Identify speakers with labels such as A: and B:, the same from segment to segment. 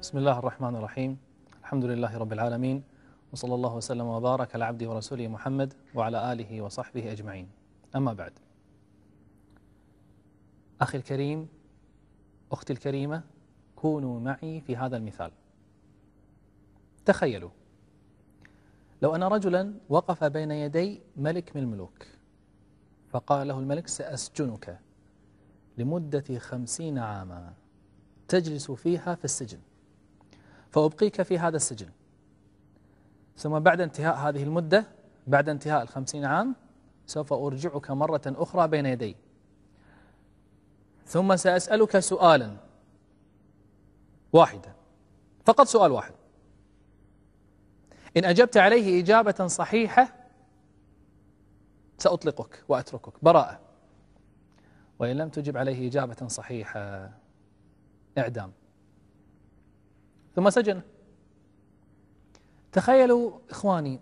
A: بسم الله الرحمن الرحيم الحمد لله رب العالمين وصلى الله وسلم وبارك على عبده ورسوله محمد وعلى آله وصحبه أجمعين أما بعد أخي الكريم أختي الكريمة كونوا معي في هذا المثال تخيلوا لو أن رجلا وقف بين يدي ملك من الملوك فقال له الملك سأسجنك لمدة خمسين عاما تجلس فيها في السجن فأبقيك في هذا السجن. ثم بعد انتهاء هذه المدة بعد انتهاء الخمسين عام سوف أرجعك مرة أخرى بين يدي. ثم سأسألك سؤالا واحدا. فقط سؤال واحد. إن أجبت عليه إجابة صحيحة سأطلقك وأتركك براءة. وإن لم تجب عليه إجابة صحيحة إعدام. ثم سجن. تخيلوا إخواني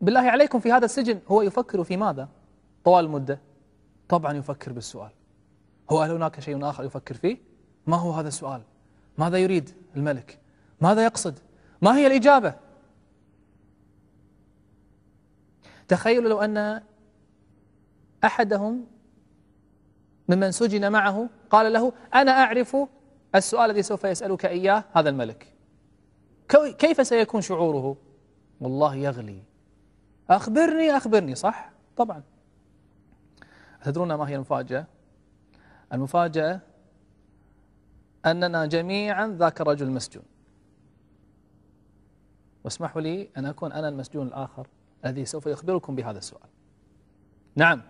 A: بالله عليكم في هذا السجن هو يفكر في ماذا؟ طوال المدة طبعا يفكر بالسؤال. هو هل هناك شيء آخر يفكر فيه؟ ما هو هذا السؤال؟ ماذا يريد الملك؟ ماذا يقصد؟ ما هي الإجابة؟ تخيلوا لو أن أحدهم ممن سجن معه قال له أنا أعرف السؤال الذي سوف يسألك إياه هذا الملك. كيف سيكون شعوره؟ والله يغلي. أخبرني أخبرني صح؟ طبعا. تدرون ما هي المفاجأة؟ المفاجأة أننا جميعا ذاك الرجل المسجون. واسمحوا لي أن أكون أنا المسجون الآخر الذي سوف يخبركم بهذا السؤال. نعم.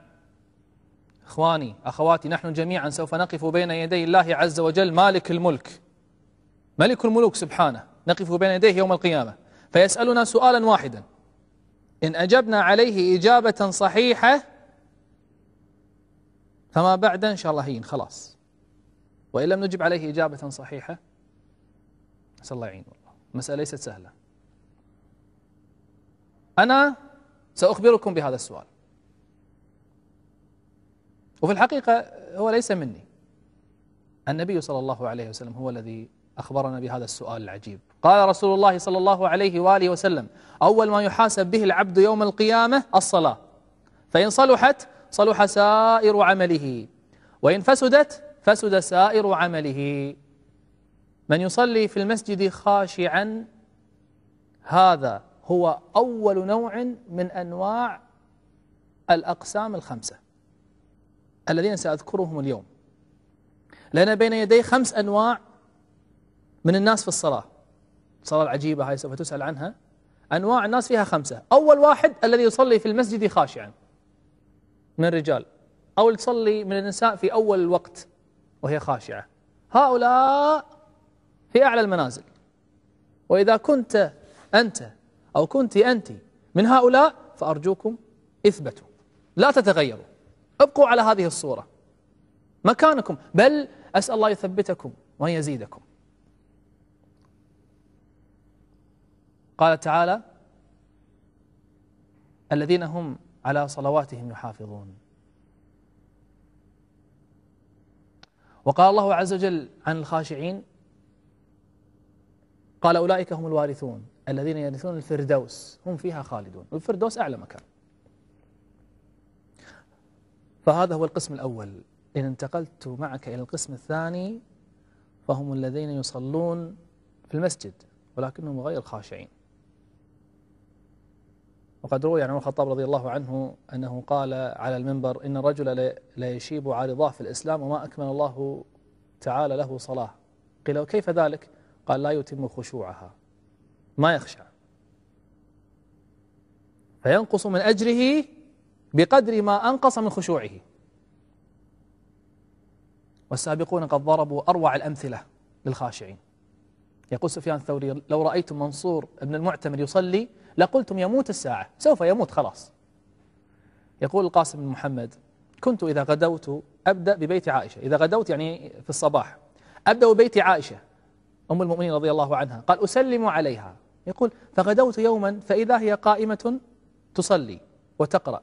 A: إخواني أخواتي نحن جميعا سوف نقف بين يدي الله عز وجل مالك الملك. ملك الملوك سبحانه نقف بين يديه يوم القيامة. فيسألنا سؤالا واحدا. إن أجبنا عليه إجابة صحيحة فما بعد إن شاء الله هين خلاص. وإن لم نجب عليه إجابة صحيحة نسأل الله يعين والله. المسألة ليست سهلة. أنا سأخبركم بهذا السؤال. وفي الحقيقة هو ليس مني. النبي صلى الله عليه وسلم هو الذي أخبرنا بهذا السؤال العجيب. قال رسول الله صلى الله عليه وآله وسلم أول ما يحاسب به العبد يوم القيامة الصلاة. فإن صلحت صلح سائر عمله. وإن فسدت فسد سائر عمله. من يصلي في المسجد خاشعا هذا هو أول نوع من أنواع الأقسام الخمسة. الذين سأذكرهم اليوم. لأن بين يدي خمس أنواع من الناس في الصلاة. الصلاة العجيبة هاي سوف تسأل عنها. أنواع الناس فيها خمسة. أول واحد الذي يصلي في المسجد خاشعا من الرجال. أو تصلي من النساء في أول الوقت وهي خاشعة. هؤلاء في أعلى المنازل. وإذا كنت أنت أو كنت أنت من هؤلاء فأرجوكم إثبتوا. لا تتغيروا. ابقوا على هذه الصورة. مكانكم. بل أسأل الله يثبتكم وأن يزيدكم. قال تعالى الذين هم على صلواتهم يحافظون. وقال الله عز وجل عن الخاشعين قال أولئك هم الوارثون. الذين يرثون الفردوس. هم فيها خالدون. والفردوس أعلى مكان. فهذا هو القسم الأول. إن انتقلت معك إلى القسم الثاني فهم الذين يصلون في المسجد ولكنهم غير خاشعين. وقد روي عن عمر الخطاب رضي الله عنه أنه قال على المنبر إن الرجل لا يشيب عارضاه في الإسلام وما أكمل الله تعالى له صلاة. قيل وكيف ذلك؟ قال لا يتم خشوعها. ما يخشع. فينقص من أجره بقدر ما أنقص من خشوعه. والسابقون قد ضربوا أروع الأمثلة للخاشعين. يقول سفيان الثوري لو رأيتم منصور ابن المعتمر يصلي لقلتم يموت الساعة سوف يموت خلاص. يقول القاسم بن محمد كنت إذا غدوت أبدأ ببيت عائشة. إذا غدوت يعني في الصباح. أبدأ ببيت عائشة. أم المؤمنين رضي الله عنها قال أسلم عليها. يقول فغدوت يوما فإذا هي قائمة تصلي وتقرأ.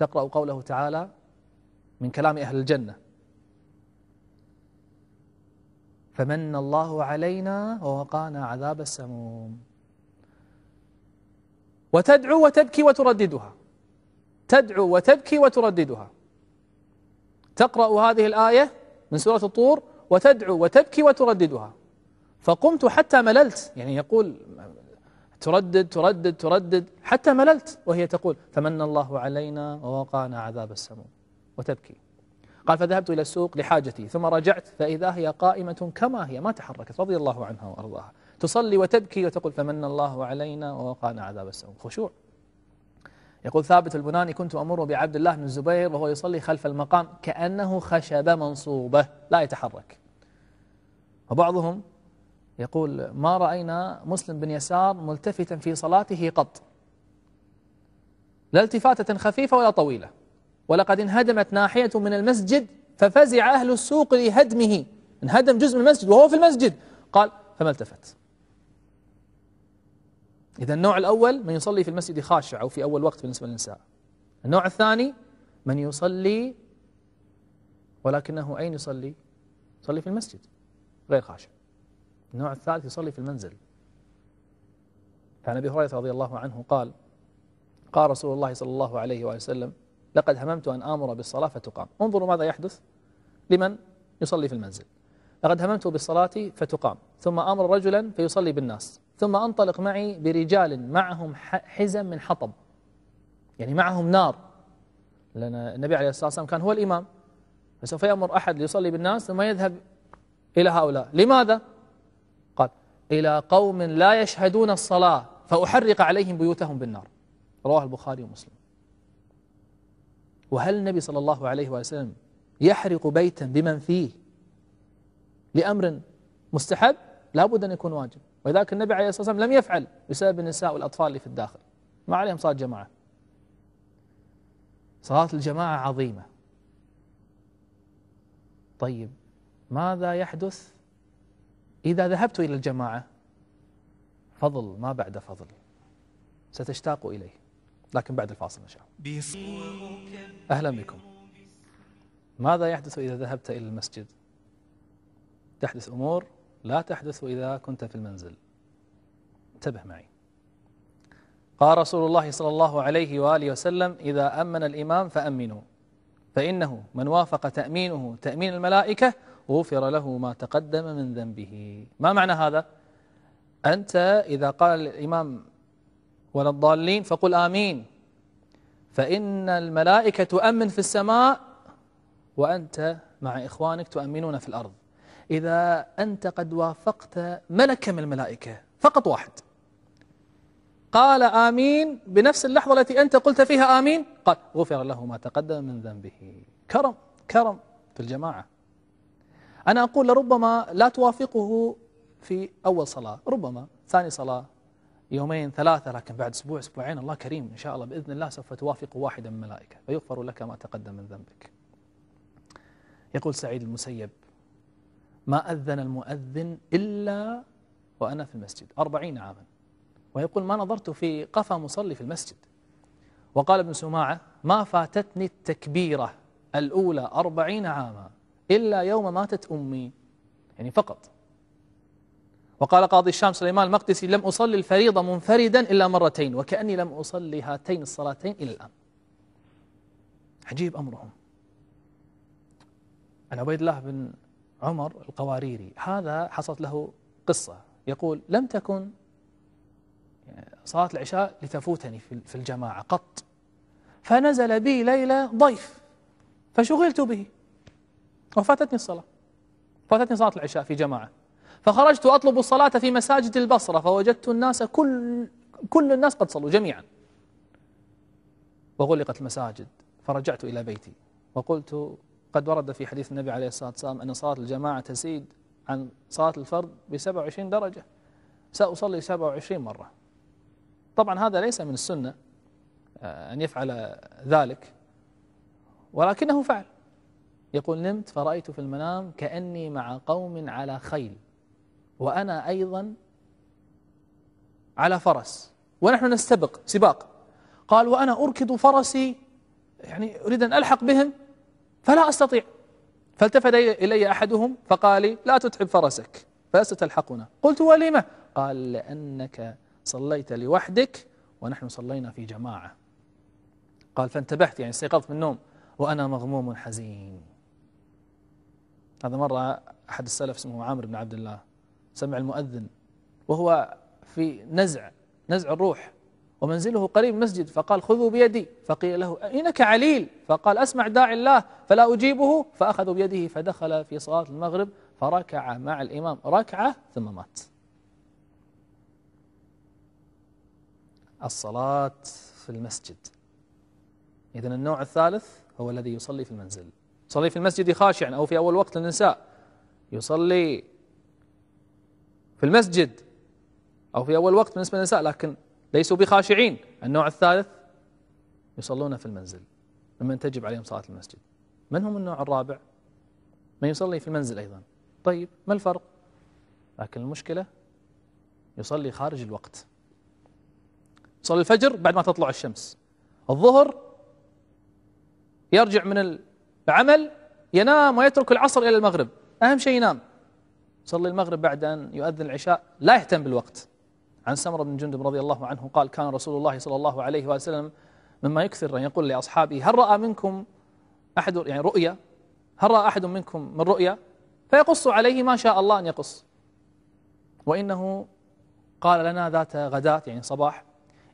A: تقرأ قوله تعالى من كلام أهل الجنة. فمن الله علينا ووقانا عذاب السموم. وتدعو وتبكي وترددها. تدعو وتبكي وترددها. تقرأ هذه الآية من سورة الطور وتدعو وتبكي وترددها. فقمت حتى مللت يعني يقول تردد تردد تردد حتى مللت وهي تقول فمن الله علينا ووقانا عذاب السموم. وتبكي. قال فذهبت إلى السوق لحاجتي ثم رجعت فإذا هي قائمة كما هي ما تحركت رضي الله عنها وأرضاها. تصلي وتبكي وتقول فمن الله علينا ووقانا عذاب السموم. خشوع. يقول ثابت البناني كنت أمر بعبد الله بن الزبير وهو يصلي خلف المقام كأنه خشبة منصوبة لا يتحرك. وبعضهم يقول ما رأينا مسلم بن يسار ملتفتا في صلاته قط. لا التفاتة خفيفة ولا طويلة. ولقد انهدمت ناحية من المسجد ففزع أهل السوق لهدمه. انهدم جزء من المسجد وهو في المسجد. قال فما التفت. إذا النوع الأول من يصلي في المسجد خاشع أو في أول وقت بالنسبة للنساء. النوع الثاني من يصلي ولكنه أين يصلي؟ يصلي في المسجد. غير خاشع. النوع الثالث يصلي في المنزل. عن أبي هريرة رضي الله عنه قال قال رسول الله صلى الله عليه وآله وسلم لقد هممت أن آمر بالصلاة فتقام. انظروا ماذا يحدث لمن يصلي في المنزل. لقد هممت بالصلاة فتقام ثم أمر رجلا فيصلي بالناس ثم أنطلق معي برجال معهم حزم من حطب يعني معهم نار. لأن النبي عليه الصلاة والسلام كان هو الإمام. فسوف يأمر أحد ليصلي بالناس ثم يذهب إلى هؤلاء. لماذا؟ إلى قوم لا يشهدون الصلاة فأحرق عليهم بيوتهم بالنار. رواه البخاري ومسلم. وهل النبي صلى الله عليه وسلم يحرق بيتا بمن فيه لأمر مستحب؟ لابد أن يكون واجب. ولذلك النبي عليه الصلاة والسلام لم يفعل بسبب النساء والأطفال اللي في الداخل. ما عليهم صلاة جماعة. صلاة الجماعة عظيمة. طيب ماذا يحدث إذا ذهبت إلى الجماعة فضل ما بعد فضل ستشتاق إليه. لكن بعد الفاصل إن شاء الله. أهلا بكم. ماذا يحدث إذا ذهبت إلى المسجد؟ تحدث أمور لا تحدث إذا كنت في المنزل. انتبه معي. قال رسول الله صلى الله عليه وآله وسلم إذا أمن الإمام فأمنوا فإنه من وافق تأمينه تأمين الملائكة غفر له ما تقدم من ذنبه. ما معنى هذا؟ أنت إذا قال الإمام ولا الضالين فقل آمين. فإن الملائكة تؤمن في السماء وأنت مع إخوانك تؤمنون في الأرض. إذا أنت قد وافقت ملكا من الملائكة فقط واحد. قال آمين بنفس اللحظة التي أنت قلت فيها آمين؟ قال غفر له ما تقدم من ذنبه. كرم كرم في الجماعة. أنا أقول لربما لا توافقه في أول صلاة ربما ثاني صلاة يومين ثلاثة لكن بعد أسبوع أسبوعين الله كريم إن شاء الله بإذن الله سوف توافق واحدا من الملائكة فيغفر لك ما تقدم من ذنبك. يقول سعيد المسيب ما أذن المؤذن إلا وأنا في المسجد. أربعين عاما. ويقول ما نظرت في قفا مصلي في المسجد. وقال ابن سماعة ما فاتتني التكبيرة الأولى أربعين عاما. إلا يوم ماتت أمي. يعني فقط. وقال قاضي الشام سليمان المقدسي لم أصلي الفريضة منفردا إلا مرتين وكأني لم أصلي هاتين الصلاتين إلى الآن. عجيب أمرهم. عن عبيد الله بن عمر القواريري هذا حصلت له قصة. يقول لم تكن صلاة العشاء لتفوتني في الجماعة قط. فنزل بي ليلة ضيف فشغلت به. وفاتتني الصلاة. فاتتني صلاة العشاء في جماعة. فخرجت أطلب الصلاة في مساجد البصرة فوجدت الناس كل كل الناس قد صلوا جميعا. وغلقت المساجد فرجعت إلى بيتي. وقلت قد ورد في حديث النبي عليه الصلاة والسلام أن صلاة الجماعة تزيد عن صلاة الفرد ب 27 درجة. سأصلي 27 مرة. طبعا هذا ليس من السنة آه، أن يفعل ذلك ولكنه فعل. يقول نمت فرأيت في المنام كأني مع قوم على خيل وأنا أيضا على فرس ونحن نستبق سباق. قال وأنا أركض فرسي يعني أريد أن ألحق بهم فلا أستطيع. فالتفت إلي أحدهم فقال لي لا تتعب فرسك فلست تلحقنا قلت ولم قال لأنك صليت لوحدك ونحن صلينا في جماعة. قال فانتبهت يعني استيقظت من النوم وأنا مغموم حزين. هذا مرة أحد السلف اسمه عامر بن عبد الله سمع المؤذن وهو في نزع نزع الروح ومنزله قريب مسجد فقال خذوا بيدي فقيل له إنك عليل؟ فقال أسمع داعي الله فلا أجيبه؟ فأخذوا بيده فدخل في صلاة المغرب فركع مع الإمام ركعة ثم مات. الصلاة في المسجد. إذا النوع الثالث هو الذي يصلي في المنزل. يصلي في المسجد خاشعا أو في أول وقت للنساء. يصلي في المسجد أو في أول وقت بالنسبة للنساء لكن ليسوا بخاشعين. النوع الثالث يصلون في المنزل ممن تجب عليهم صلاة المسجد. من هم النوع الرابع؟ من يصلي في المنزل أيضا. طيب ما الفرق؟ لكن المشكلة يصلي خارج الوقت. يصلي الفجر بعد ما تطلع الشمس. الظهر يرجع من العمل ينام ويترك العصر إلى المغرب. أهم شيء ينام. يصلي المغرب بعد أن يؤذن العشاء. لا يهتم بالوقت. عن سمرة بن جندب رضي الله عنه قال كان رسول الله صلى الله عليه وسلم مما يكثر أن يقول لأصحابه هل رأى منكم أحد يعني رؤيا. هل رأى أحد منكم من رؤيا؟ فيقص عليه ما شاء الله أن يقص. وإنه قال لنا ذات غداة يعني صباح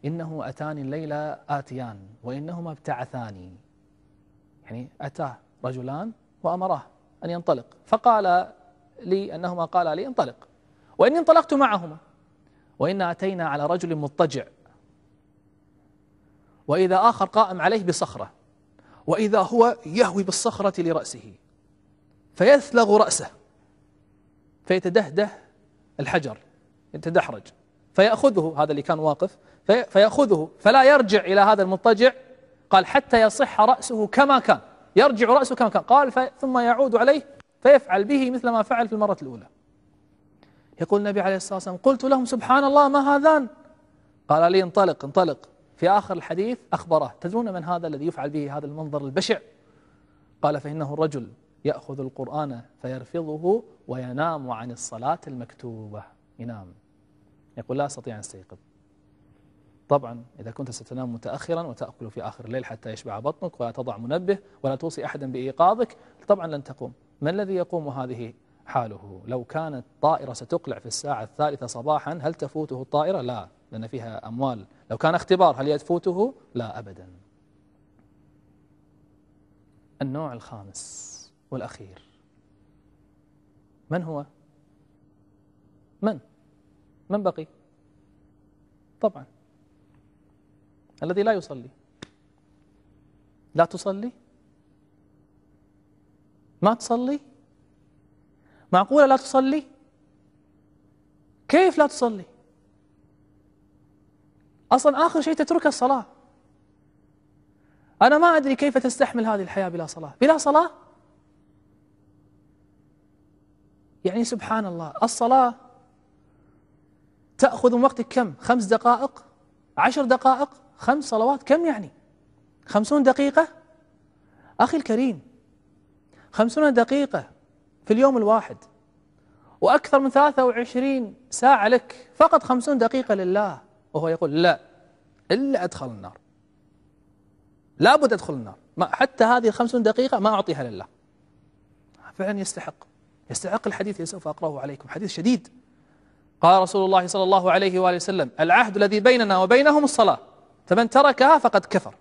A: إنه أتاني الليلة آتيان وإنهما ابتعثاني يعني أتاه. رجلان وأمراه أن ينطلق. فقال لي أنهما قال لي انطلق. وإني انطلقت معهما. وإن أتينا على رجل مضطجع. وإذا آخر قائم عليه بصخرة. وإذا هو يهوي بالصخرة لرأسه. فيثلغ رأسه. فيتدهده الحجر. يتدحرج. فيأخذه هذا اللي كان واقف. فيأخذه. فلا يرجع إلى هذا المضطجع. قال حتى يصح رأسه كما كان. يرجع رأسه كما كان. قال ثم يعود عليه فيفعل به مثل ما فعل في المرة الأولى. يقول النبي عليه الصلاة والسلام قلت لهم سبحان الله ما هذان؟ قال لي انطلق انطلق. في آخر الحديث أخبره تدرون من هذا الذي يفعل به هذا المنظر البشع؟ قال فإنه الرجل يأخذ القرآن فيرفضه وينام عن الصلاة المكتوبة. ينام. يقول لا أستطيع أن أستيقظ. طبعا إذا كنت ستنام متأخرا وتأكل في آخر الليل حتى يشبع بطنك ولا تضع منبه ولا توصي أحدا بإيقاظك طبعا لن تقوم ما الذي يقوم هذه حاله لو كانت طائرة ستقلع في الساعة الثالثة صباحا هل تفوته الطائرة؟ لا لأن فيها أموال لو كان اختبار هل يفوته؟ لا أبدا النوع الخامس والأخير من هو؟ من؟ من بقي؟ طبعا الذي لا يصلي. لا تصلي؟ ما تصلي؟ معقولة لا تصلي؟ كيف لا تصلي؟ أصلا آخر شيء تترك الصلاة. أنا ما أدري كيف تستحمل هذه الحياة بلا صلاة. بلا صلاة؟ يعني سبحان الله الصلاة تأخذ من وقتك كم؟ خمس دقائق؟ عشر دقائق؟ خمس صلوات كم يعني؟ خمسون دقيقة؟ أخي الكريم خمسون دقيقة في اليوم الواحد وأكثر من 23 ساعة لك فقط 50 دقيقة لله. وهو يقول لا إلا أدخل النار. لابد أدخل النار. ما حتى هذه الخمسون دقيقة ما أعطيها لله. فعلا يستحق. يستحق الحديث سوف أقرأه عليكم. حديث شديد. قال رسول الله صلى الله عليه وآله وسلم العهد الذي بيننا وبينهم الصلاة. فمن تركها فقد كفر.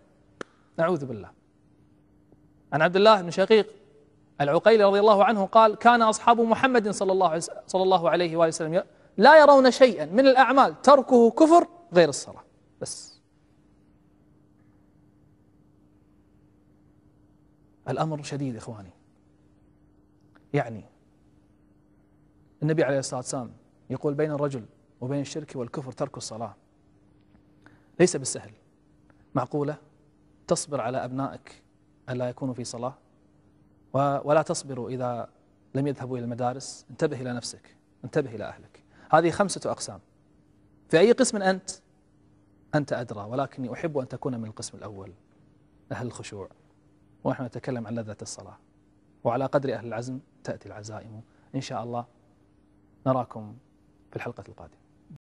A: نعوذ بالله. عن عبد الله بن شقيق العقيلي رضي الله عنه قال كان أصحاب محمد صلى الله صلى الله عليه وآله وسلم لا يرون شيئا من الأعمال. تركه كفر غير الصلاة. بس. الأمر شديد إخواني. يعني النبي عليه الصلاة والسلام يقول بين الرجل وبين الشرك والكفر ترك الصلاة. ليس بالسهل. معقولة؟ تصبر على أبنائك ألا يكونوا في صلاة؟ ولا تصبروا إذا لم يذهبوا إلى المدارس. انتبه إلى نفسك. انتبه إلى أهلك. هذه خمسة أقسام. في أي قسم أنت؟ أنت أدرى ولكني أحب أن تكون من القسم الأول أهل الخشوع. ونحن نتكلم عن لذة الصلاة. وعلى قدر أهل العزم تأتي العزائم. إن شاء الله نراكم في الحلقة القادمة.